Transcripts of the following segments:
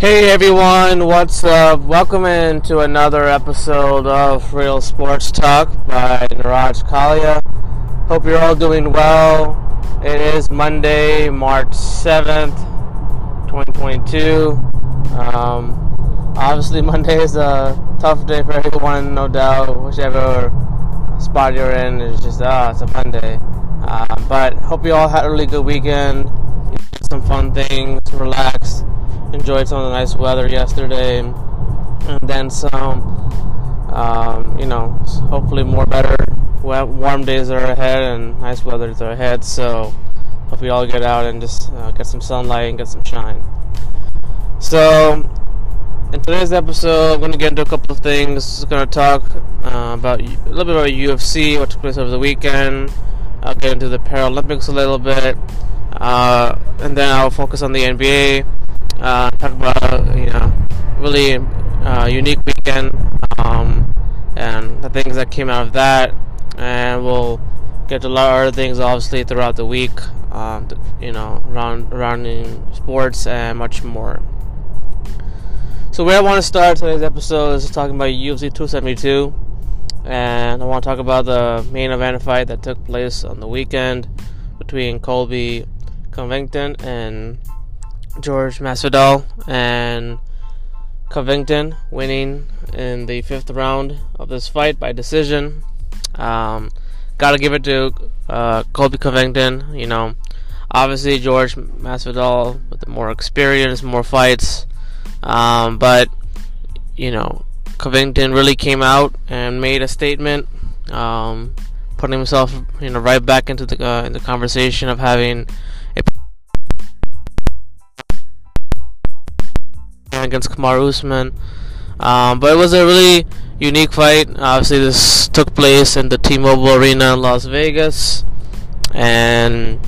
Hey everyone, what's up? Welcome into another episode of Real Sports Talk by Niraj Kalia. Hope you're all doing well. It is Monday, March 7th, 2022. Um, obviously, Monday is a tough day for everyone, no doubt. Whichever spot you're in, it's just, ah, it's a Monday. Uh, but hope you all had a really good weekend. Did some fun things, relax enjoyed some of the nice weather yesterday, and then some. Um, you know, hopefully more better warm days are ahead and nice weather are ahead. So hope we all get out and just uh, get some sunlight and get some shine. So in today's episode, I'm going to get into a couple of things. I'm going to talk uh, about a little bit about UFC, what took place over the weekend. I'll get into the Paralympics a little bit, uh, and then I'll focus on the NBA uh, talk about you know really uh, unique weekend um, and the things that came out of that, and we'll get to a lot of other things obviously throughout the week. Um, you know, around around in sports and much more. So where I want to start today's episode is talking about UFC 272, and I want to talk about the main event fight that took place on the weekend between Colby Covington and George Masvidal and Covington winning in the fifth round of this fight by decision. Um, gotta give it to uh, Colby Covington. You know, obviously George Masvidal with more experience, more fights, um, but you know, Covington really came out and made a statement, um, putting himself you know right back into the uh, in the conversation of having against Kamaru Usman. Um, but it was a really unique fight. Obviously, this took place in the T-Mobile Arena in Las Vegas, and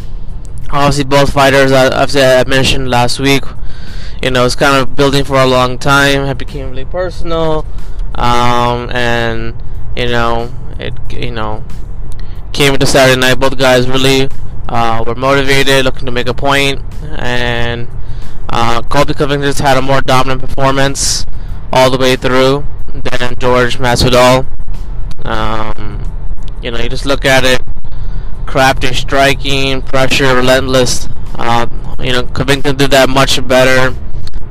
obviously both fighters, as I mentioned last week, you know, it's kind of building for a long time. It became really personal, um, and you know, it you know came into Saturday night. Both guys really uh, were motivated, looking to make a point, and uh, Colby Covington had a more dominant performance all the way through than George Masvidal. Um, you know, you just look at it, crafty striking, pressure, relentless. Uh, you know, Covington did that much better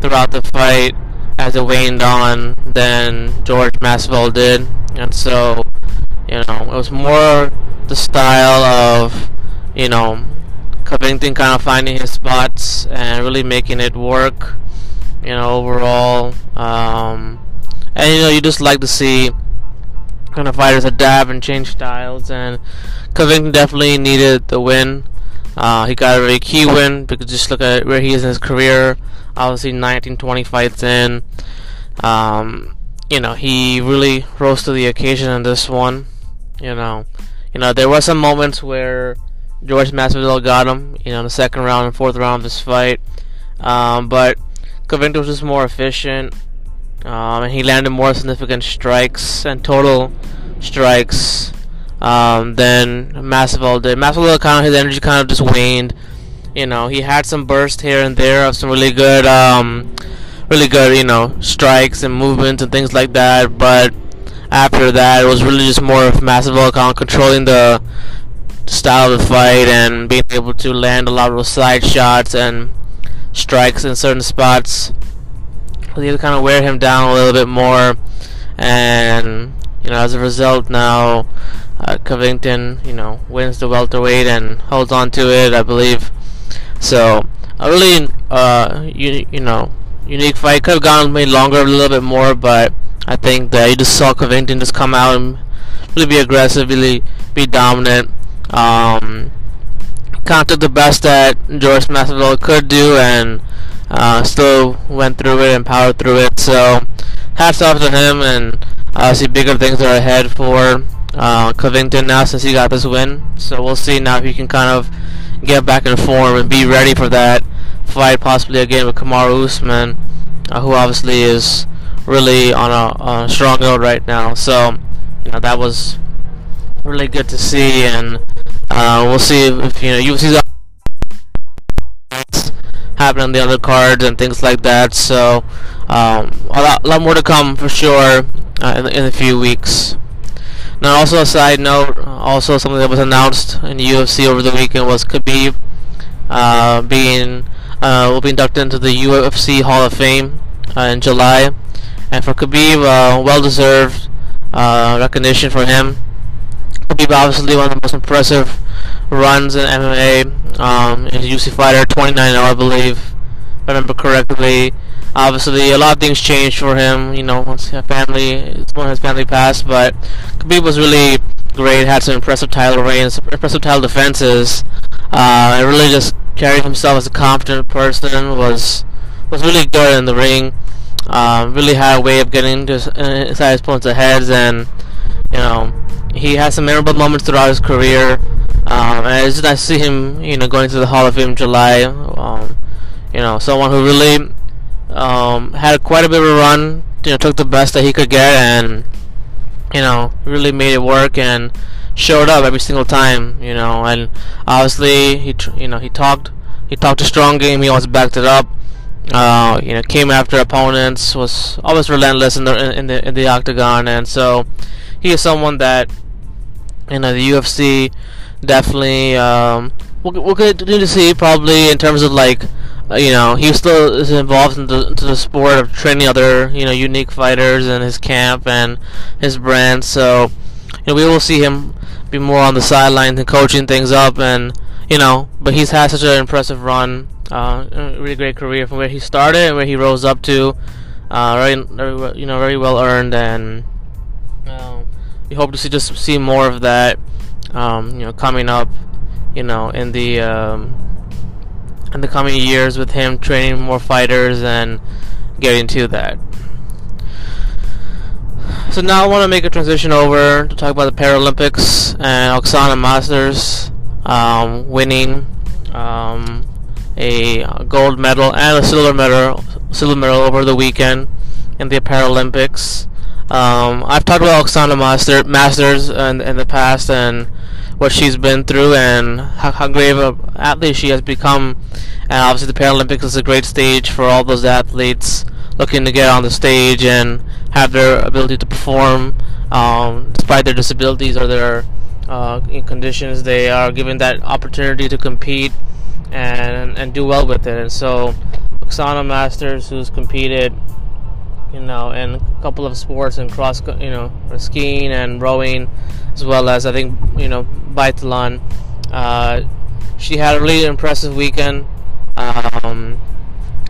throughout the fight as it waned on than George Masvidal did, and so you know, it was more the style of you know Covington kind of finding his spots and really making it work. You know, overall, um, and you know, you just like to see kind of fighters adapt and change styles. And Covington definitely needed the win. Uh, he got a very key win because just look at where he is in his career. Obviously, 19, 20 fights in. Um, you know, he really rose to the occasion in this one. You know, you know, there were some moments where George Masvidal got him, you know, in the second round and fourth round of this fight. Um, but Covington was just more efficient, um, and he landed more significant strikes and total strikes um, than Masvidal did. Masvidal kind of his energy kind of just waned. You know, he had some bursts here and there of some really good, um, really good, you know, strikes and movements and things like that. But after that, it was really just more of Masvidal kind of controlling the style of fight and being able to land a lot of side shots and strikes in certain spots. You kind of wear him down a little bit more, and you know as a result now uh, Covington you know wins the welterweight and holds on to it, I believe. So a really uh, you, you know unique fight could have gone maybe longer a little bit more, but I think that you just saw Covington just come out and really be aggressive, really be dominant. Um, kind of the best that George Masvidal could do and uh, still went through it and powered through it. So hats off to him, and I obviously bigger things are ahead for uh, Covington now since he got this win. So we'll see now if he can kind of get back in form and be ready for that fight, possibly again with Kamaru Usman, uh, who obviously is really on a, a strong note right now. So you know that was really good to see, and uh, we'll see if, if you know UFC's happen on the other cards and things like that. So um, a, lot, a lot more to come for sure uh, in, in a few weeks. Now, also a side note, also something that was announced in the UFC over the weekend was Khabib uh, being uh, will be inducted into the UFC Hall of Fame uh, in July, and for Khabib, uh, well-deserved uh, recognition for him. Khabib obviously one of the most impressive runs in MMA. Um, he's a UFC fighter, 29 I believe, if I remember correctly. Obviously, a lot of things changed for him. You know, once his family, when his family passed, but Khabib was really great. Had some impressive title reigns, impressive title defenses, uh, and really just carried himself as a confident person. Was was really good in the ring. Um, really had a way of getting to inside his opponent's heads, and you know, he had some memorable moments throughout his career. Um, and it's just nice to see him, you know, going to the Hall of Fame in July. Um, you know, someone who really um, had quite a bit of a run. You know, took the best that he could get, and you know, really made it work and showed up every single time. You know, and obviously he, you know, he talked, he talked a strong game. He always backed it up. Uh, you know, came after opponents, was always relentless in the in the in the octagon, and so he is someone that you know the UFC definitely um, we'll, we'll continue to see probably in terms of like uh, you know, he still is involved in the, the sport of training other, you know, unique fighters in his camp and his brand. So, you know, we will see him be more on the sidelines and coaching things up, and you know, but he's had such an impressive run, uh, a really great career from where he started and where he rose up to. Uh, very, very, you know, very well earned, and uh, we hope to see just see more of that, um, you know, coming up, you know, in the. Um, in the coming years with him training more fighters and getting to that. So now I want to make a transition over to talk about the Paralympics and Oksana Masters um, winning um, a gold medal and a silver medal, silver medal over the weekend in the Paralympics. Um, I've talked about Oksana Master, Masters in, in the past and what she's been through and how, how great of an athlete she has become. And obviously, the Paralympics is a great stage for all those athletes looking to get on the stage and have their ability to perform um, despite their disabilities or their uh, conditions. They are given that opportunity to compete and and do well with it. And so, Oksana Masters, who's competed you know, and a couple of sports and cross, you know, skiing and rowing, as well as I think you know biathlon. Uh, she had a really impressive weekend. Um,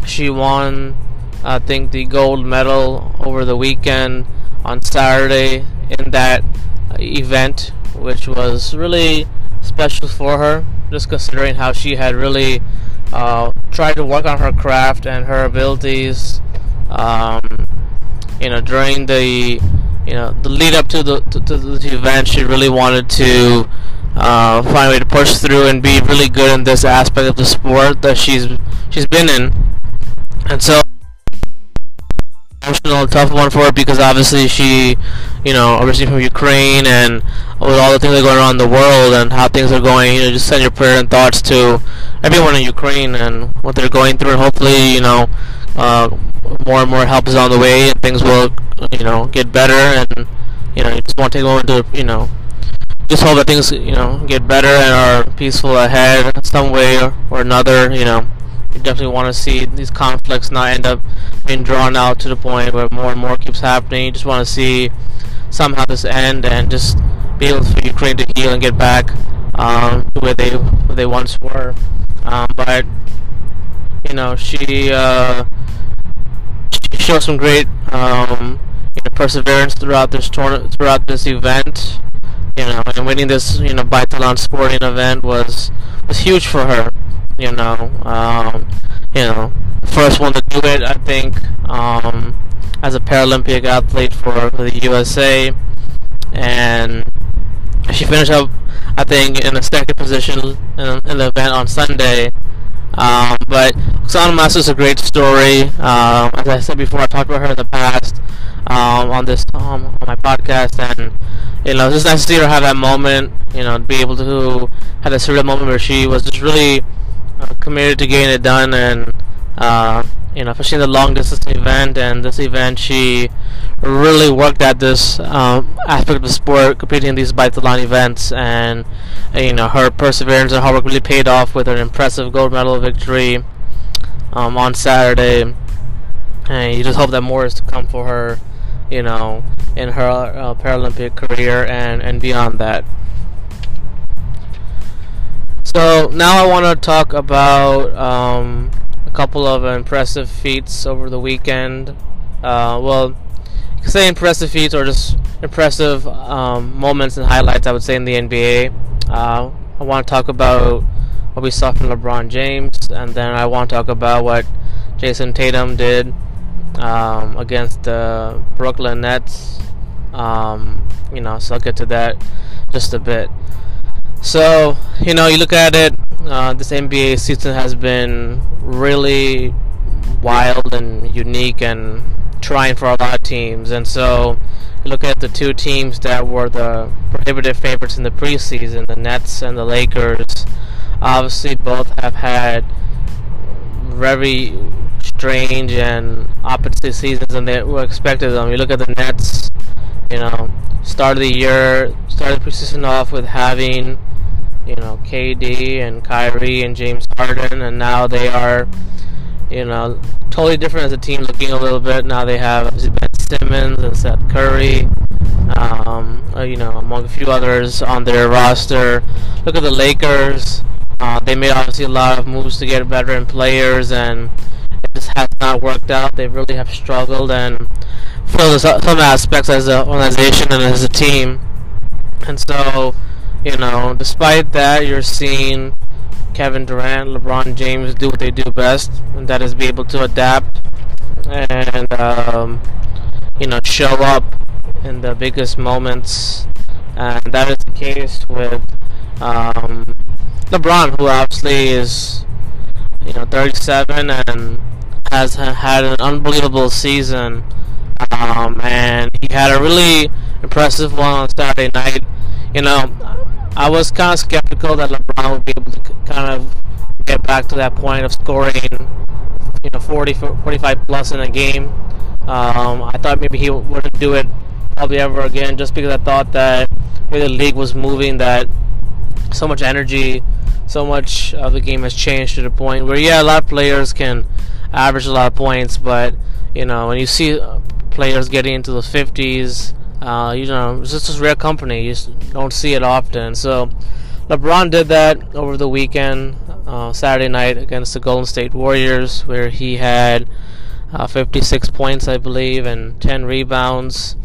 she won, I think, the gold medal over the weekend on Saturday in that event, which was really special for her, just considering how she had really uh, tried to work on her craft and her abilities um, you know, during the you know the lead up to the to, to the event, she really wanted to uh, find a way to push through and be really good in this aspect of the sport that she's she's been in, and so emotional tough one for her because obviously she you know originally from Ukraine and with all the things that are going on in the world and how things are going you know just send your prayer and thoughts to everyone in Ukraine and what they're going through and hopefully you know uh, more and more help is on the way, and things will, you know, get better. And you know, you just want to take moment to, you know, just hope that things, you know, get better and are peaceful ahead some way or, or another. You know, you definitely want to see these conflicts not end up being drawn out to the point where more and more keeps happening. You just want to see somehow this end and just be able for Ukraine to heal and get back um, to where they where they once were. Um, but you know, she uh, she showed some great um, you know, perseverance throughout this tournament, throughout this event. You know, and winning this you know biathlon sporting event was was huge for her. You know, um, you know, first one to do it, I think, um, as a Paralympic athlete for, for the USA, and she finished up, I think, in the second position in, in the event on Sunday. Um, but Oksana Master is a great story. Um, as I said before, I talked about her in the past um, on this um, on my podcast, and you know, it's just nice to see her have that moment. You know, be able to have that surreal moment where she was just really uh, committed to getting it done, and Uh, you know, especially in the long distance event and this event, she really worked at this um, aspect of the sport, competing in these biathlon events, and you know her perseverance and hard work really paid off with an impressive gold medal victory um, on Saturday. And you just hope that more is to come for her, you know, in her uh, Paralympic career and and beyond that. So now I want to talk about um, a couple of impressive feats over the weekend. Uh, well, say impressive feats or just impressive um, moments and highlights, I would say, in the NBA. Uh, I want to talk about what we saw from LeBron James, and then I want to talk about what Jayson Tatum did um, against the Brooklyn Nets. Um, you know, so I'll get to that just a bit. So, you know, you look at it, uh, this NBA season has been really wild and unique and trying for a lot of teams. And so, look at the two teams that were the prohibitive favorites in the preseason, the Nets and the Lakers. Obviously, both have had very strange and opposite seasons than they were expected them. You look at the Nets, you know, start of the year, started the preseason off with having you know, KD and Kyrie and James Harden, and now they are, you know, totally different as a team, looking a little bit. Now they have Ben Simmons and Seth Curry, um, uh, you know, among a few others on their roster. Look at the Lakers. Uh, they made obviously a lot of moves to get veteran players, and it just has not worked out. They really have struggled and for some aspects as an organization and as a team. And so, you know, despite that, you're seeing Kevin Durant, LeBron James do what they do best, and that is be able to adapt and, um, you know, show up in the biggest moments. And that is the case with um, LeBron, who obviously is, you know, 37 and has had an unbelievable season. Um, and he had a really impressive one on Saturday night. You know, I was kind of skeptical that LeBron would be able to kind of get back to that point of scoring, you know, 40, 45 plus in a game. Um, I thought maybe he wouldn't do it probably ever again, just because I thought that the league was moving, that so much energy, so much of the game has changed to the point where yeah, a lot of players can average a lot of points, but you know when you see players getting into the 50s uh, you know, it's just a rare company. You don't see it often. So LeBron did that over the weekend, uh, Saturday night against the Golden State Warriors, where he had uh, 56 points, I believe, and 10 rebounds.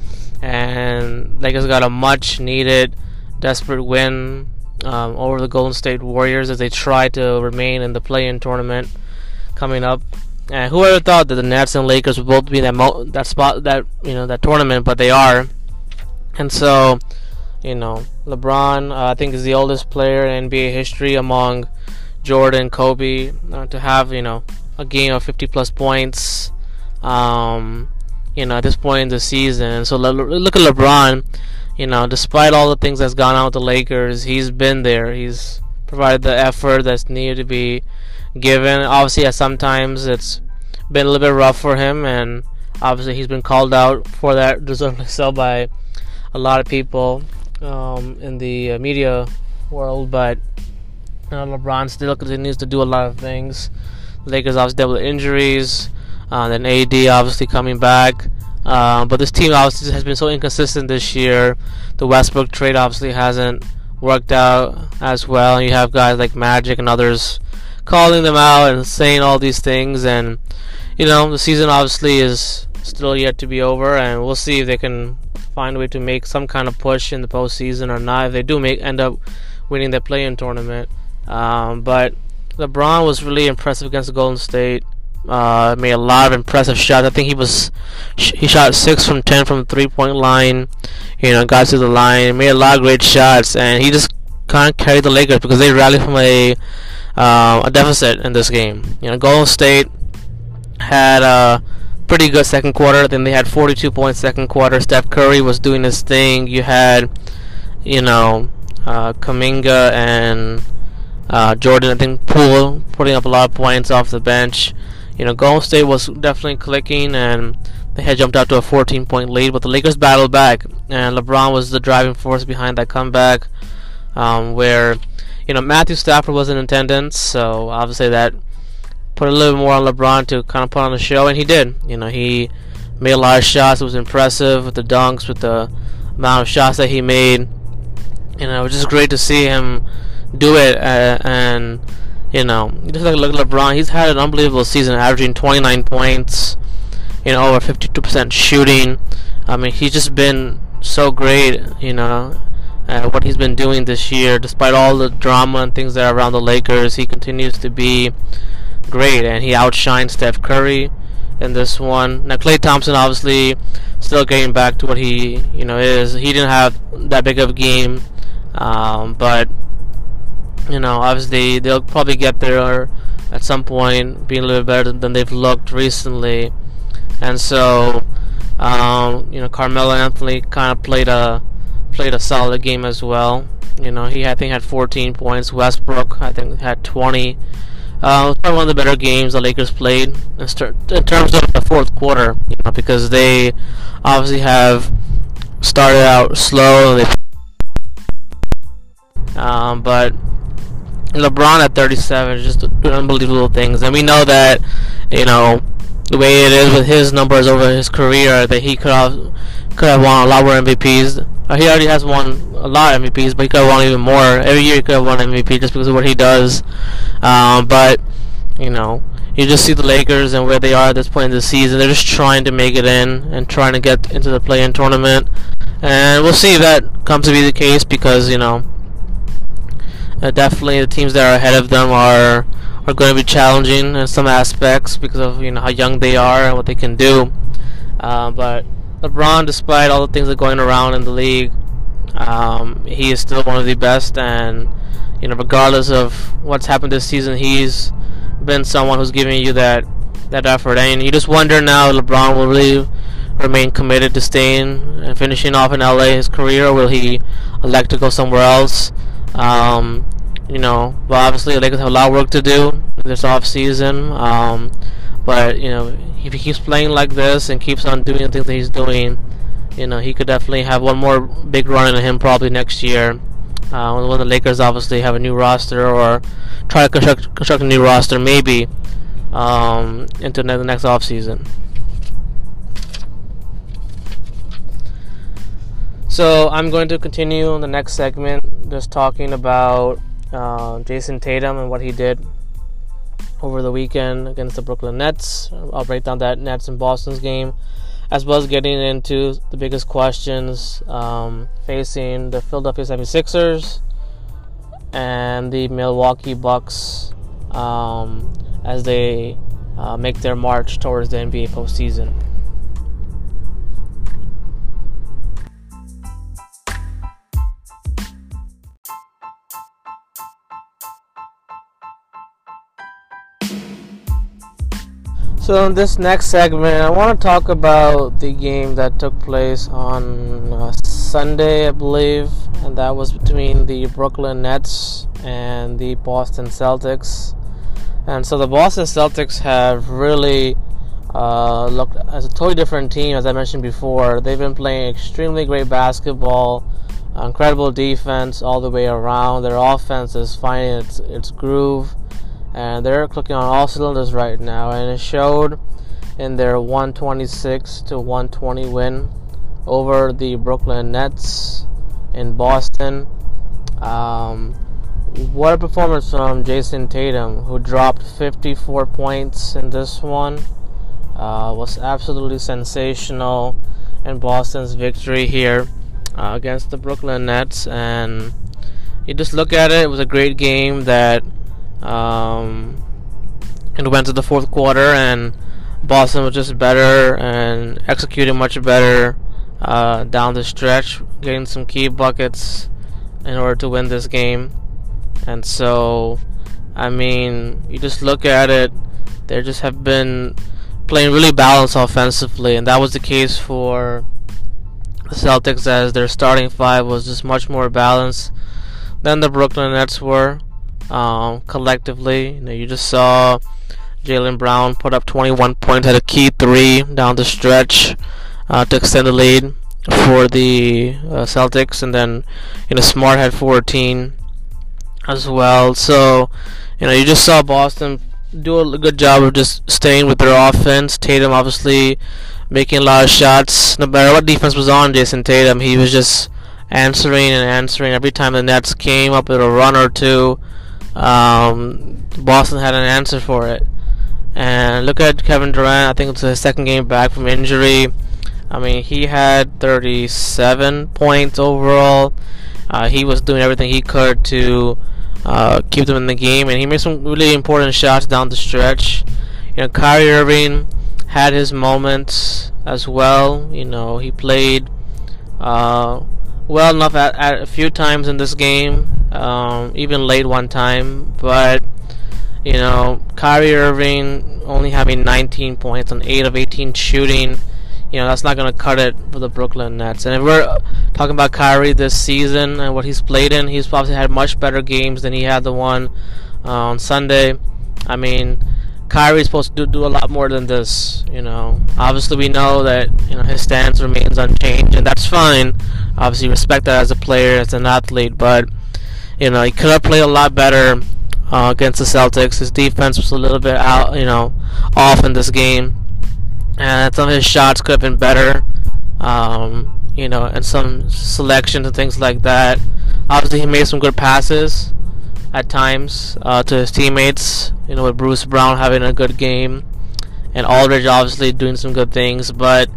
And Lakers got a much needed, desperate win um, over the Golden State Warriors as they try to remain in the play-in tournament coming up. And whoever thought that the Nets and Lakers would both be that mo- that spot that you know that tournament, but they are. And so, you know, LeBron, uh, I think, is the oldest player in NBA history among Jordan, Kobe, uh, to have, you know, a game of 50 plus points, um, you know, at this point in the season. So look at LeBron, you know, despite all the things that's gone on with the Lakers, he's been there. He's provided the effort that's needed to be given. Obviously, at sometimes it's been a little bit rough for him, and obviously he's been called out for that, deservedly so by a lot of people um, in the uh, media world, but you know, LeBron still continues to do a lot of things. Lakers obviously dealt with injuries, uh, then AD obviously coming back. Uh, but this team obviously has been so inconsistent this year. The Westbrook trade obviously hasn't worked out as well. You have guys like Magic and others calling them out and saying all these things. And, you know, the season obviously is still yet to be over. And we'll see if they can find a way to make some kind of push in the postseason or not. If they do make end up winning the play-in tournament, um, but LeBron was really impressive against Golden State. Uh, made a lot of impressive shots. I think he was he shot six from ten from the three-point line. You know, got to the line, made a lot of great shots, and he just can't carry the Lakers because they rallied from a uh, a deficit in this game. You know, Golden State had uh, pretty good second quarter. Then they had 42 points second quarter. Steph Curry was doing his thing. You had, you know, uh, Kuminga and uh, Jordan. I think Poole putting up a lot of points off the bench. you know, Golden State was definitely clicking and they had jumped out to a 14 point lead, but the Lakers battled back, and LeBron was the driving force behind that comeback. Um, where, you know, Matthew Stafford was in attendance, so obviously that put a little more on LeBron to kind of put on the show, and he did. You know, he made a lot of shots. It was impressive with the dunks, with the amount of shots that he made. You know, it was just great to see him do it, uh, and you know, just like look at LeBron, he's had an unbelievable season, averaging 29 points, you know, over 52% shooting. I mean, he's just been so great, you know, at what he's been doing this year. Despite all the drama and things that are around the Lakers, he continues to be great, and he outshines Steph Curry in this one. Now, Klay Thompson obviously still getting back to what he, you know, is. He didn't have that big of a game, um, but you know, obviously they'll probably get there at some point, being a little better than they've looked recently. And so, um, you know, Carmelo Anthony kind of played a played a solid game as well. You know, he I think had 14 points. Westbrook I think had 20. Uh, it was probably one of the better games the Lakers played in, in terms of the fourth quarter. You know, because they obviously have started out slow. Um, but LeBron at 37 is just unbelievable things, and we know that you know the way it is with his numbers over his career that he could have could have won a lot more MVPs. Uh, he already has won a lot of MVPs, but he could have won even more. Every year he could have won MVP just because of what he does. Um, but you know, you just see the Lakers and where they are at this point in the season. They're just trying to make it in and trying to get into the play-in tournament. And we'll see if that comes to be the case because you know uh, definitely, the teams that are ahead of them are are going to be challenging in some aspects because of you know how young they are and what they can do. Uh, but LeBron, despite all the things that are going around in the league, um, he is still one of the best. And you know, regardless of what's happened this season, he's been someone who's giving you that that effort. And you just wonder now, LeBron will really remain committed to staying and finishing off in LA his career, or will he elect to go somewhere else? Um, you know, but obviously the Lakers have a lot of work to do this off season. Um, but you know, if he keeps playing like this and keeps on doing the things that he's doing, you know, he could definitely have one more big run in him probably next year. Uh, when the Lakers obviously have a new roster or try to construct, construct a new roster, maybe um, into the next off season. So I'm going to continue in the next segment, just talking about uh, Jayson Tatum and what he did over the weekend against the Brooklyn Nets. I'll break down that Nets and Boston's game, as well as getting into the biggest questions um, facing the Philadelphia 76ers and the Milwaukee Bucks um, as they uh, make their march towards the NBA postseason. So in this next segment, I want to talk about the game that took place on uh, Sunday, I believe, and that was between the Brooklyn Nets and the Boston Celtics. And so the Boston Celtics have really uh, looked as a totally different team, as I mentioned before. They've been playing extremely great basketball, incredible defense all the way around. Their offense is finding its its groove and they're clicking on all cylinders right now and it showed in their 126 to 120 win over the Brooklyn Nets in Boston. Um, what a performance from Jayson Tatum, who dropped 54 points in this one. Uh, was absolutely sensational in Boston's victory here uh, against the Brooklyn Nets. And you just look at it, it was a great game that um, and went to the fourth quarter, and Boston was just better and executed much better uh, down the stretch, getting some key buckets in order to win this game. And so, I mean, you just look at it, they just have been playing really balanced offensively, and that was the case for the Celtics as their starting five was just much more balanced than the Brooklyn Nets were um, collectively. You know, you just saw Jaylen Brown put up 21 points, had a key three down the stretch uh, to extend the lead for the uh, Celtics, and then you know Smart had 14 as well. So you know you just saw Boston do a good job of just staying with their offense. Tatum obviously making a lot of shots. No matter what defense was on Jayson Tatum, he was just answering and answering every time the Nets came up with a run or two. Um, Boston had an answer for it. And look at Kevin Durant. I think it's his second game back from injury. I mean, he had 37 points overall. Uh, he was doing everything he could to uh, keep them in the game, and he made some really important shots down the stretch. You know, Kyrie Irving had his moments as well. You know, he played uh, well enough at, at, a few times in this game, um, even late one time, but you know, Kyrie Irving only having 19 points on 8 of 18 shooting, you know, that's not going to cut it for the Brooklyn Nets. And if we're talking about Kyrie this season and what he's played in, he's probably had much better games than he had the one uh, on Sunday. I mean, Kyrie's supposed to do, do a lot more than this, you know. Obviously, we know that, you know, his stance remains unchanged, and that's fine. Obviously, respect that as a player, as an athlete, but, you know, he could have played a lot better uh, against the Celtics. His defense was a little bit out, you know, off in this game, and some of his shots could have been better. Um, you know, and some selections and things like that. Obviously, he made some good passes at times uh, to his teammates. You know, with Bruce Brown having a good game, and Aldridge obviously doing some good things, but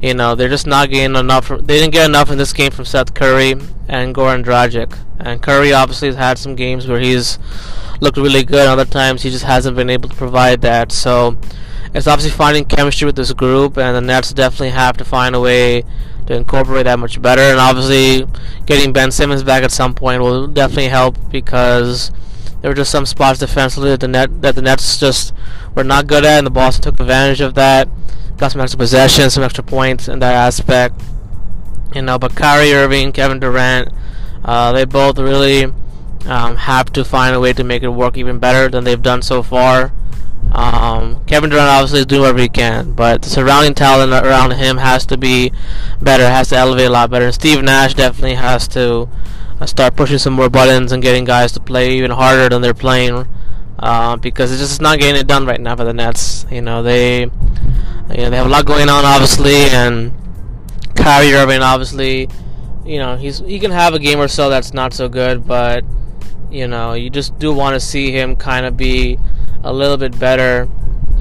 you know they're just not getting enough. From, they didn't get enough in this game from Seth Curry and Goran Dragic. And Curry obviously has had some games where he's looked really good. Other times he just hasn't been able to provide that. So it's obviously finding chemistry with this group, and the Nets definitely have to find a way to incorporate that much better. And obviously, getting Ben Simmons back at some point will definitely help because there were just some spots defensively that the net that the Nets just were not good at, and the Boston took advantage of that. Got some extra possessions, some extra points in that aspect. You know, but Kyrie Irving, Kevin Durant, uh, they both really um, have to find a way to make it work even better than they've done so far. Um, Kevin Durant obviously is doing whatever he can, but the surrounding talent around him has to be better, has to elevate a lot better. And Steve Nash definitely has to uh, start pushing some more buttons and getting guys to play even harder than they're playing, uh, because it's just not getting it done right now for the Nets. You know they, you know they have a lot going on obviously, and Kyrie Irving obviously, you know he's he can have a game or so that's not so good, but you know, you just do want to see him kind of be a little bit better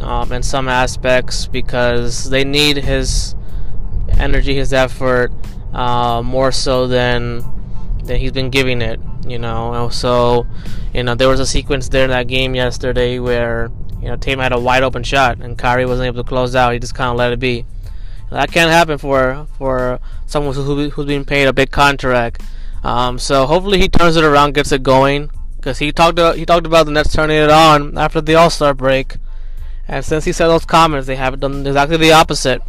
um, in some aspects because they need his energy, his effort, uh, more so than than he's been giving it. You know, so you know there was a sequence there in that game yesterday where you know Tatum had a wide open shot and Kyrie wasn't able to close out. He just kind of let it be. That can't happen for for someone who, who's being paid a big contract. Um, so hopefully he turns it around, gets it going, because he talked about, he talked about the Nets turning it on after the All Star break, and since he said those comments, they have done exactly the opposite.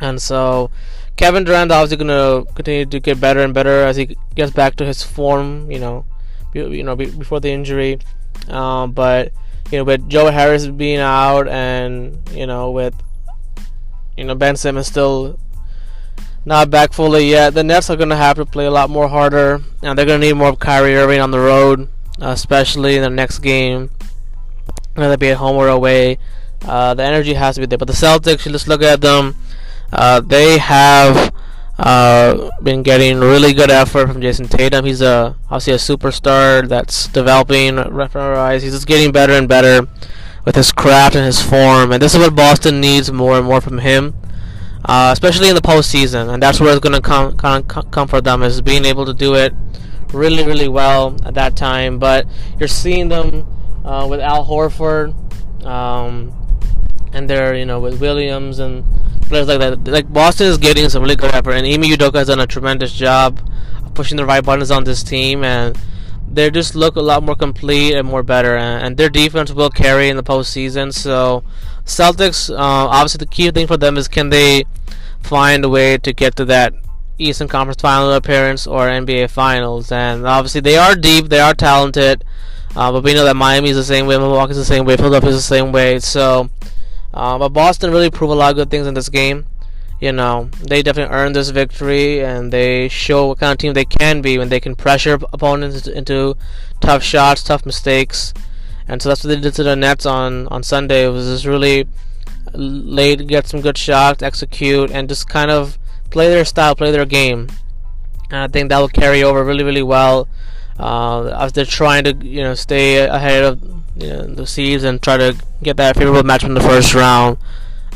And so Kevin Durant obviously going to continue to get better and better as he gets back to his form. You know, you know before the injury, um, but you know with Joe Harris being out and you know with you know Ben Simmons still not back fully yet. The Nets are going to have to play a lot more harder, and they're going to need more of Kyrie Irving on the road, especially in the next game, whether it be at home or away. Uh, the energy has to be there. But the Celtics, just look at them, uh, they have uh, been getting really good effort from Jayson Tatum. He's a obviously a superstar that's developing right our eyes. He's just getting better and better with his craft and his form, and this is what Boston needs more and more from him uh, especially in the postseason, and that's where it's going to come come come for them is being able to do it really really well at that time. But you're seeing them uh, with Al Horford, um, and they're you know with Williams and players like that. Like Boston is getting some really good effort, and Ime Udoka has done a tremendous job pushing the right buttons on this team and they just look a lot more complete and more better, and, and their defense will carry in the postseason. So, Celtics, uh, obviously, the key thing for them is can they find a way to get to that Eastern Conference Final appearance or NBA Finals, and obviously they are deep, they are talented. Uh, but we know that Miami is the same way, Milwaukee is the same way, Philadelphia is the same way. So, uh, but Boston really proved a lot of good things in this game. You know, they definitely earned this victory, and they show what kind of team they can be when they can pressure opponents into tough shots, tough mistakes. And so that's what they did to the Nets on on Sunday. It was just really late, get some good shots, execute, and just kind of play their style, play their game. And I think that will carry over really, really well uh, as they're trying to, you know, stay ahead of you know, the seeds and try to get that favorable match in the first round.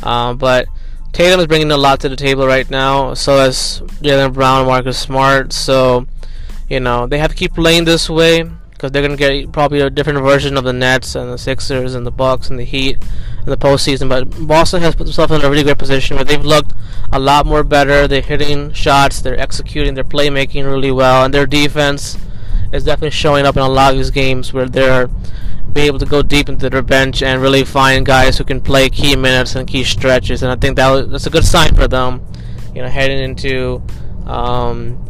Uh, but Tatum is bringing a lot to the table right now. So as Jaylen Brown, Marcus Smart. So you know they have to keep playing this way because they're gonna get probably a different version of the Nets and the Sixers and the Bucks and the Heat in the postseason. But Boston has put themselves in a really great position where they've looked a lot more better. They're hitting shots, they're executing, they're playmaking really well, and their defense is definitely showing up in a lot of these games where they're be able to go deep into their bench and really find guys who can play key minutes and key stretches. And I think that that's a good sign for them, you know, heading into um,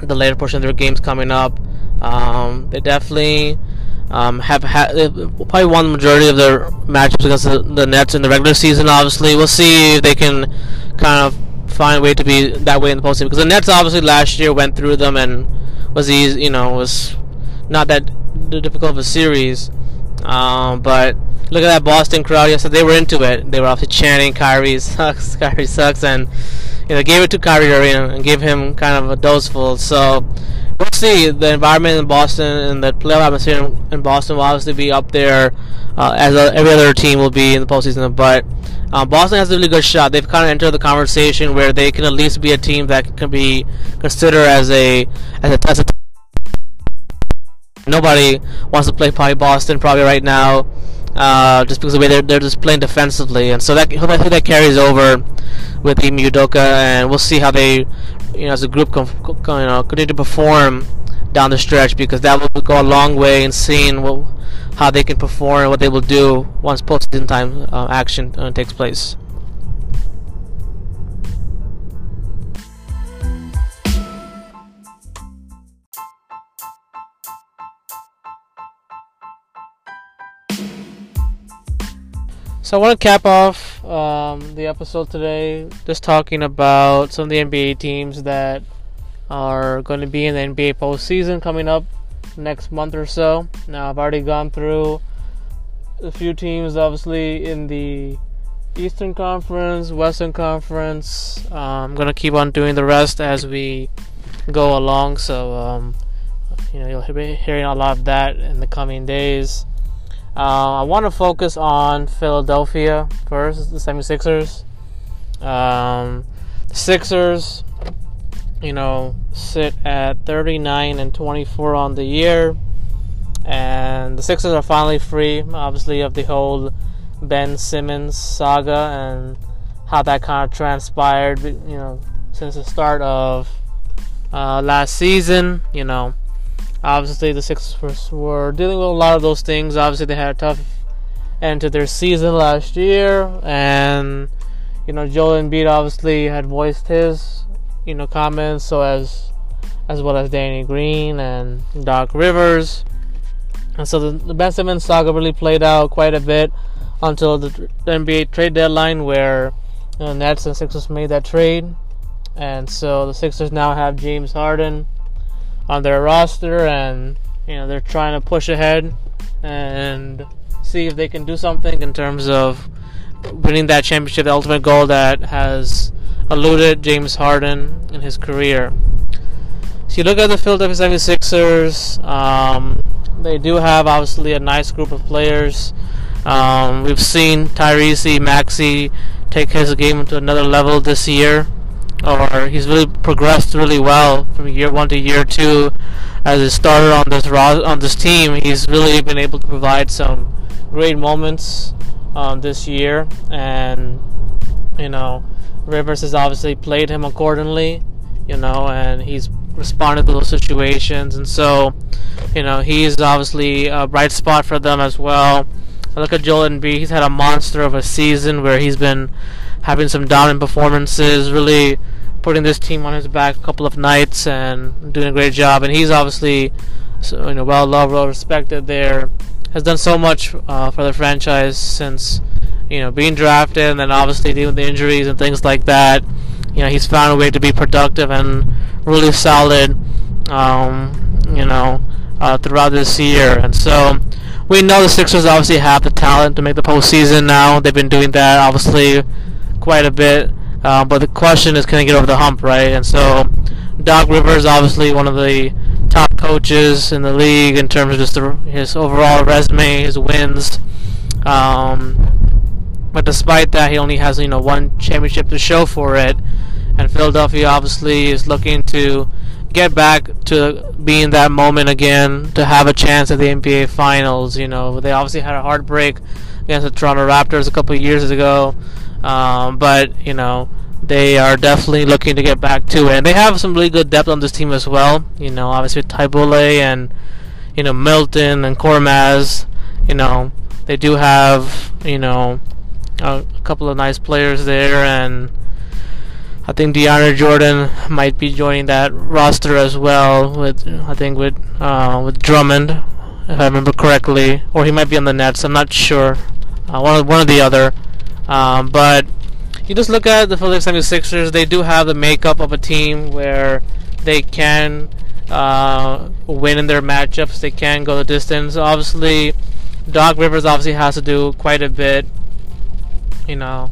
the later portion of their games coming up. Um, they definitely um, have had probably won the majority of their matchups against the, the, Nets in the regular season. Obviously, we'll see if they can kind of find a way to be that way in the postseason. Because the Nets obviously last year went through them and was easy, you know, was not that difficult of a series. Um, but look at that Boston crowd. Yes, they were into it. They were obviously chanting Kyrie sucks, Kyrie sucks, and you know gave it to Kyrie Irving and gave him kind of a doseful. So we'll see. The environment in Boston and the playoff atmosphere in Boston will obviously be up there uh, as a, every other team will be in the postseason. But um, Boston has a really good shot. They've kind of entered the conversation where they can at least be a team that can be considered as a as a test nobody wants to play probably Boston probably right now, uh, just because of the way they're, they're just playing defensively, and so that I think that carries over with Ime Udoka, and we'll see how they, you know, as a group, you know, continue to perform down the stretch because that will go a long way in seeing what, how they can perform and what they will do once postseason time uh, action uh, takes place. So I want to cap off um, the episode today just talking about some of the NBA teams that are going to be in the NBA postseason coming up next month or so. Now I've already gone through a few teams, obviously in the Eastern Conference, Western Conference. Uh, I'm gonna keep on doing the rest as we go along. So um, you know you'll be hearing a lot of that in the coming days. Uh, I want to focus on Philadelphia first, the 76ers. Um, Sixers, you know, sit at 39 and 24 on the year. And the Sixers are finally free, obviously, of the whole Ben Simmons saga and how that kind of transpired, you know, since the start of uh, last season. You know, Obviously, the Sixers were dealing with a lot of those things. Obviously, they had a tough end to their season last year, and you know, Joel Embiid obviously had voiced his you know comments, so as as well as Danny Green and Doc Rivers. And so the, the Ben Simmons saga really played out quite a bit until the, NBA trade deadline, where you know, Nets and Sixers made that trade, and so the Sixers now have James Harden on their roster, and you know they're trying to push ahead and see if they can do something in terms of winning that championship, the ultimate goal that has eluded James Harden in his career. So you look at the Philadelphia 76ers, um, they do have obviously a nice group of players. Um, we've seen Tyrese Maxey take his game to another level this year or he's really progressed really well from year one to year two as a starter on this on this team. He's really been able to provide some great moments um, this year, and you know, Rivers has obviously played him accordingly, you know, and he's responded to those situations, and so you know he's obviously a bright spot for them as well. I look at Joel Embiid; he's had a monster of a season where he's been having some dominant performances, really putting this team on his back a couple of nights and doing a great job. And he's obviously you know well loved, well respected there. Has done so much uh, for the franchise since you know being drafted, and then obviously dealing with the injuries and things like that. You know he's found a way to be productive and really solid. Um, you know uh, throughout this year, and so we know the Sixers obviously have the talent to make the postseason now. They've been doing that obviously quite a bit. Uh, but the question is, can they get over the hump, right? And so, Doc Rivers, obviously one of the top coaches in the league in terms of just the, his overall resume, his wins. Um, but despite that, he only has you know one championship to show for it. And Philadelphia obviously is looking to get back to being that moment again to have a chance at the NBA Finals. You know, they obviously had a heartbreak against the Toronto Raptors a couple years ago. Um, but you know they are definitely looking to get back to it, and they have some really good depth on this team as well. You know, obviously Thybulle and you know Milton and Korkmaz. You know, they do have you know a, a couple of nice players there, and I think DeAndre Jordan might be joining that roster as well. With I think with uh, with Drummond, if I remember correctly, or he might be on the Nets. I'm not sure. Uh, one one or the other. Um, but you just look at the Philadelphia 76ers, they do have the makeup of a team where they can uh, win in their matchups, they can go the distance. Obviously, Doc Rivers obviously has to do quite a bit, you know,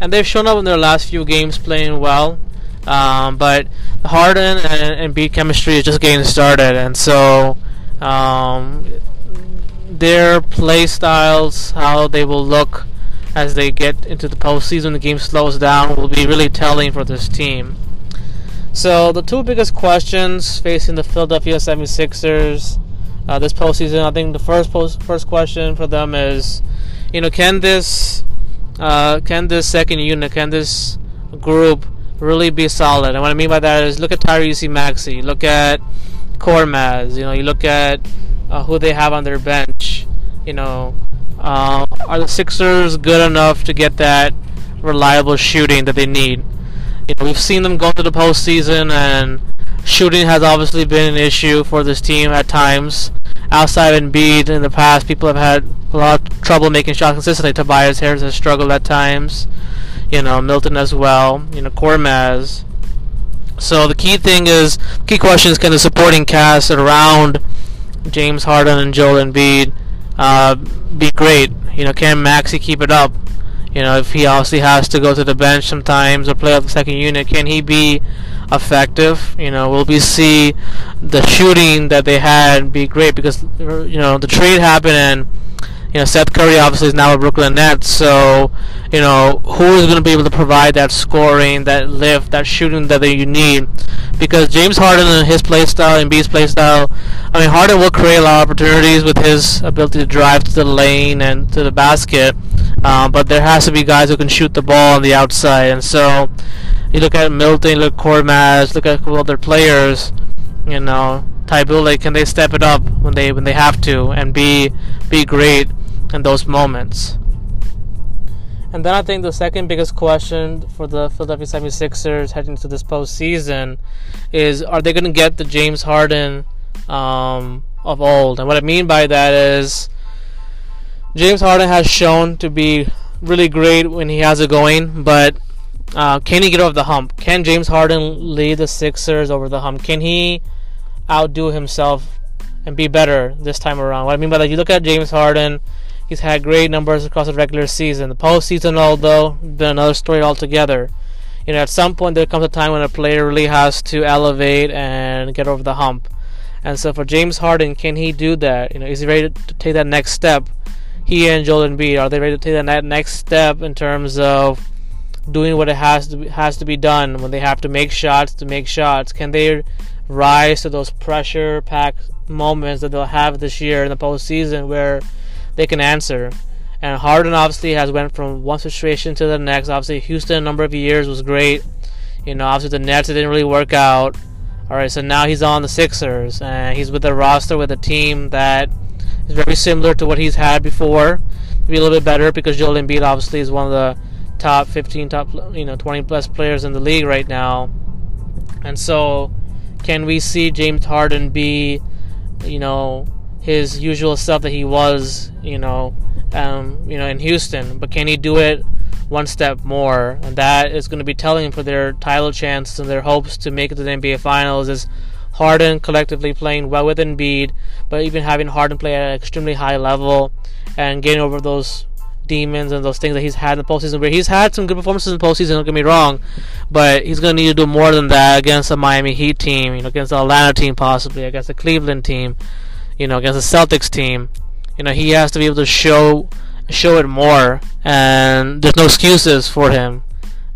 and they've shown up in their last few games playing well. Um, but Harden and, and chemistry is just getting started, and so um, their play styles, how they will look as they get into the postseason, the game slows down, will be really telling for this team. So, the two biggest questions facing the Philadelphia 76ers uh, this postseason, I think the first post, first question for them is, you know, can this uh, can this second unit, can this group really be solid? And what I mean by that is, look at Tyrese Maxey, look at Korkmaz, you know, you look at uh, who they have on their bench, you know, uh, are the Sixers good enough to get that reliable shooting that they need? You know, we've seen them go into the postseason, and shooting has obviously been an issue for this team at times. Outside Embiid in the past, people have had a lot of trouble making shots consistently. Tobias Harris has struggled at times. You know, Milton as well. You know, Korkmaz. So the key thing is, key question is, can the supporting cast around James Harden and Joel Embiid uh, be great. You know, can Maxey keep it up? You know, if he obviously has to go to the bench sometimes or play off the second unit, can he be effective? You know, will we see the shooting that they had be great? Because you know the trade happened and you know Seth Curry obviously is now a Brooklyn Nets, so you know who is going to be able to provide that scoring, that lift, that shooting that you need? Because James Harden and his play style and B's play style, I mean Harden will create a lot of opportunities with his ability to drive to the lane and to the basket, uh, but there has to be guys who can shoot the ball on the outside, and so you look at Milton, look at Korkmaz, look at other players, you know. Thybulle, can they step it up when they when they have to and be be great in those moments? And then I think the second biggest question for the Philadelphia 76ers heading into this postseason is are they going to get the James Harden um, of old? And what I mean by that is James Harden has shown to be really great when he has it going, but uh, can he get over the hump? Can James Harden lead the Sixers over the hump? Can he outdo himself and be better this time around. What I mean by that, you look at James Harden, he's had great numbers across the regular season. The postseason, although, been another story altogether. You know, at some point there comes a time when a player really has to elevate and get over the hump. And so for James Harden, can he do that? You know, is he ready to take that next step? He and Joel Embiid, are they ready to take that next step in terms of doing what it has to be, has to be done when they have to make shots to make shots? Can they rise to those pressure packed moments that they'll have this year in the postseason where they can answer. And Harden obviously has went from one situation to the next. Obviously, Houston a number of years was great. You know, obviously the Nets didn't really work out. All right, so now he's on the Sixers and he's with a roster with a team that is very similar to what he's had before. Maybe a little bit better because Joel Embiid obviously is one of the top 15, top you know 20 plus players in the league right now. And so can we see James Harden be you know, his usual stuff that he was, you know, um, you know, in Houston. But can he do it one step more? And that is going to be telling for their title chances and their hopes to make it to the NBA Finals. Is Harden collectively playing well with Embiid, but even having Harden play at an extremely high level and getting over those demons and those things that he's had in the postseason. Where he's had some good performances in the postseason, don't get me wrong, but he's going to need to do more than that against the Miami Heat team, you know, against the Atlanta team, possibly against the Cleveland team, you know, against the Celtics team. You know, he has to be able to show show it more, and there's no excuses for him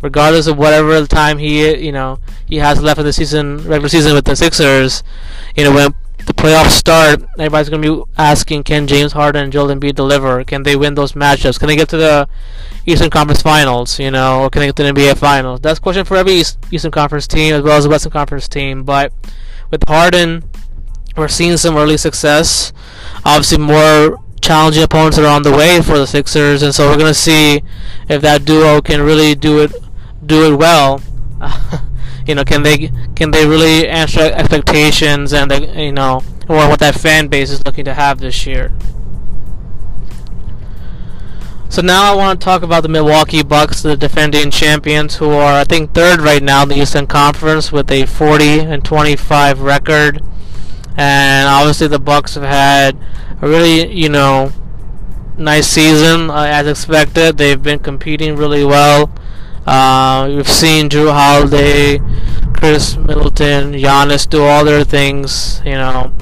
regardless of whatever time he you know he has left in the season regular season with the Sixers, you know when the playoffs start, everybody's gonna be asking, can James Harden and Joel Embiid deliver? Can they win those matchups? Can they get to the Eastern Conference Finals? You know, or can they get to the NBA Finals? That's a question for every Eastern Conference team as well as the Western Conference team. But with Harden, we're seeing some early success. Obviously, more challenging opponents are on the way for the Sixers, and so we're gonna see if that duo can really do it do it well, you know, can they can they really answer expectations and the, you know what that fan base is looking to have this year. So now I want to talk about the Milwaukee Bucks, the defending champions, who are I think third right now in the Eastern Conference with a 40 and 25 record. And obviously the Bucks have had a really you know nice season uh, as expected. They've been competing really well. Uh, we've seen Jrue Holiday, Khris Middleton, Giannis do all their things. You know,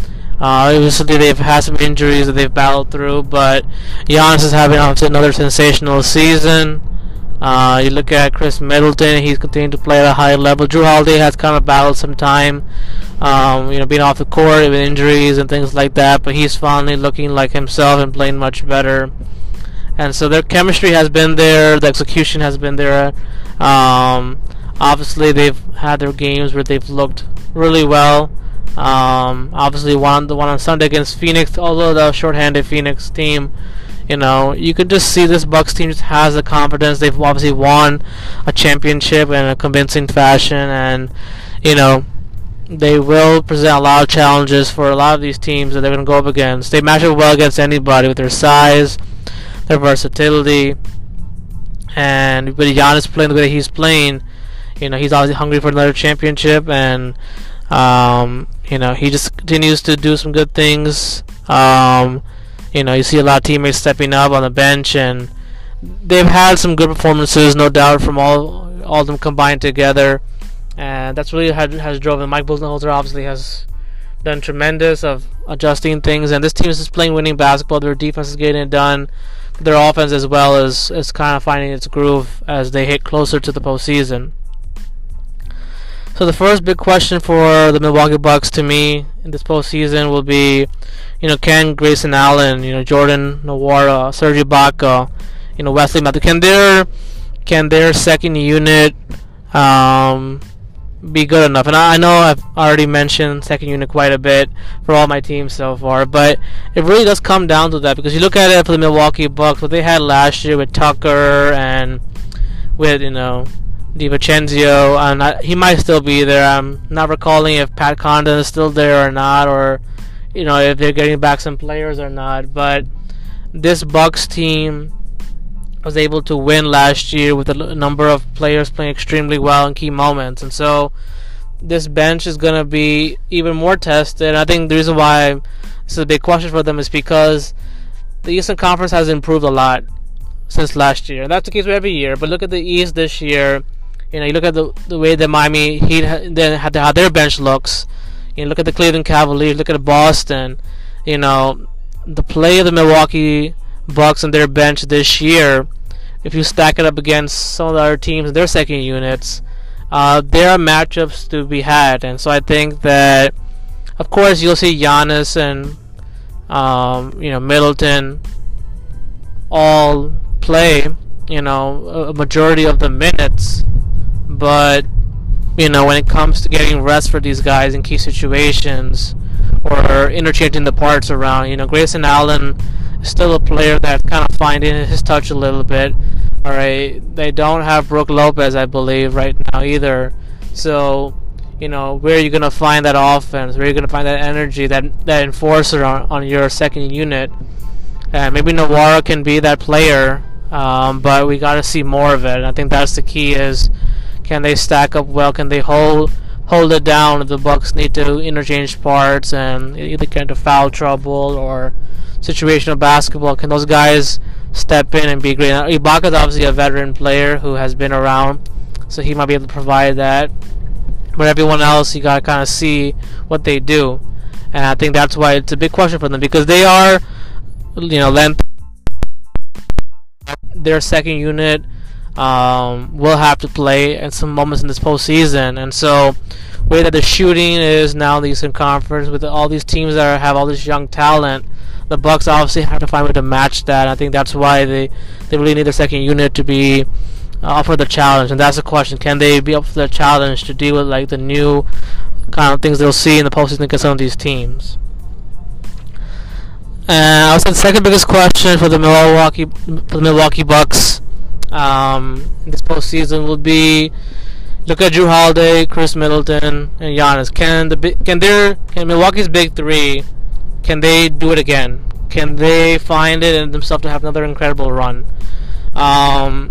uh, obviously they've had some injuries that they've battled through, but Giannis is having another sensational season. Uh, you look at Khris Middleton; he's continuing to play at a high level. Jrue Holiday has kind of battled some time, um, you know, being off the court with injuries and things like that. But he's finally looking like himself and playing much better and so their chemistry has been there, the execution has been there. Um, obviously, they've had their games where they've looked really well. Um, obviously, one the one on Sunday against Phoenix, although the shorthanded Phoenix team, you know, you could just see this Bucks team just has the confidence. They've obviously won a championship in a convincing fashion, and you know, they will present a lot of challenges for a lot of these teams that they're going to go up against. They match up well against anybody with their size, their versatility, and with Giannis playing the way he's playing, you know, he's obviously hungry for another championship, and um, you know, he just continues to do some good things. Um, you know, you see a lot of teammates stepping up on the bench, and they've had some good performances, no doubt, from all all of them combined together, and that's really has, has driven. Mike Budenholzer obviously has done tremendous of adjusting things, and this team is just playing winning basketball. Their defense is getting it done their offense as well as is kind of finding its groove as they hit closer to the postseason. So the first big question for the Milwaukee Bucks to me in this postseason will be, you know, can Grayson Allen, you know, Jordan Nwora, Serge Ibaka, you know, Wesley Matthews, can their can their second unit um, be good enough. And I, know I've already mentioned second unit quite a bit for all my teams so far, but it really does come down to that because you look at it for the Milwaukee Bucks, what they had last year with Tucker and with you know DiVincenzo, and I, he might still be there. I'm not recalling if Pat Connaughton is still there or not, or you know if they're getting back some players or not. But this Bucks team was able to win last year with a number of players playing extremely well in key moments, and so this bench is going to be even more tested. I think the reason why this is a big question for them is because the Eastern Conference has improved a lot since last year. And that's the case with every year. But look at the East this year. You know, you look at the the way the Miami Heat then had how their bench looks. You know, look at the Cleveland Cavaliers. Look at Boston. You know, the play of the Milwaukee Bucks on their bench this year, if you stack it up against some of the other teams and their second units, uh, there are matchups to be had. And so I think that, of course, you'll see Giannis and um, you know Middleton all play, you know, a majority of the minutes, but you know when it comes to getting rest for these guys in key situations or interchanging the parts around, you know, Grayson Allen still a player that's kind of finding his touch a little bit. All right, they don't have Brook Lopez, I believe, right now either. So, you know, where are you gonna find that offense? Where are you gonna find that energy, that that enforcer on, on your second unit? And maybe Nwora can be that player, um, but we got to see more of it. And I think that's the key: is can they stack up well? Can they hold hold it down if the Bucks need to interchange parts and either get into foul trouble or situational basketball? Can those guys step in and be great? Now, Ibaka's obviously a veteran player who has been around, so he might be able to provide that. But everyone else, you gotta kind of see what they do, and I think that's why it's a big question for them because they are, you know, length. Their second unit um, will have to play in some moments in this postseason, and so way that the shooting is now in the Eastern Conference with all these teams that are, have all this young talent, the Bucks obviously have to find a way to match that. I think that's why they they really need their second unit to be uh, up for the challenge, and that's the question: Can they be up for the challenge to deal with like the new kind of things they'll see in the postseason against some of these teams? And I say the second biggest question for the Milwaukee for the Milwaukee Bucks um, this postseason will be look at Jrue Holiday, Khris Middleton, and Giannis. Can the can their can Milwaukee's big three can they do it again? Can they find it in themselves to have another incredible run? Um,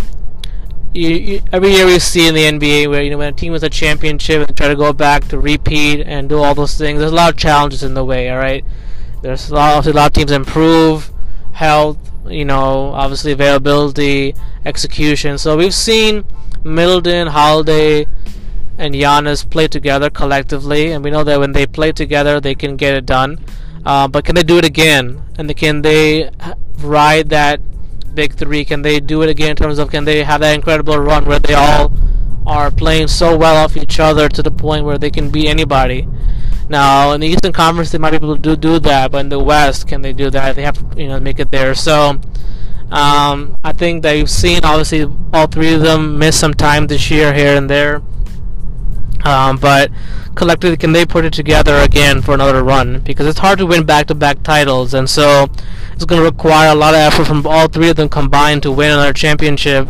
you, you, every year we see in the NBA where you know when a team wins a championship and try to go back to repeat and do all those things. There's a lot of challenges in the way. All right, there's a lot, a lot of teams improve health, you know, obviously availability, execution. So we've seen Middleton, Holiday, and Giannis play together collectively, and we know that when they play together, they can get it done. Uh, but can they do it again? And can they ride that big three? Can they do it again in terms of can they have that incredible run where they all are playing so well off each other to the point where they can beat anybody? Now in the Eastern Conference, they might be able to do, do that, but in the West, can they do that? They have to you know make it there. So. Um, I think that you've seen obviously all three of them miss some time this year here and there. Um, but collectively, can they put it together again for another run? Because it's hard to win back-to-back titles, and so it's going to require a lot of effort from all three of them combined to win another championship.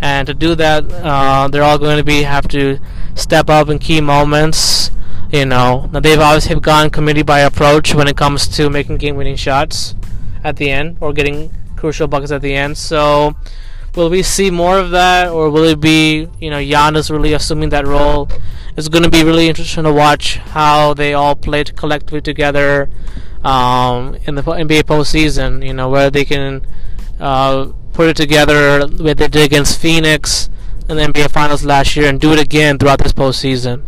And to do that, uh, they're all going to be have to step up in key moments. You know, now they've obviously gone committee by approach when it comes to making game-winning shots at the end or getting crucial buckets at the end. So Will we see more of that, or will it be you know Giannis really assuming that role? It's going to be really interesting to watch how they all played collectively together um, in the NBA postseason. You know where they can uh, put it together what they did against Phoenix in the NBA Finals last year and do it again throughout this postseason.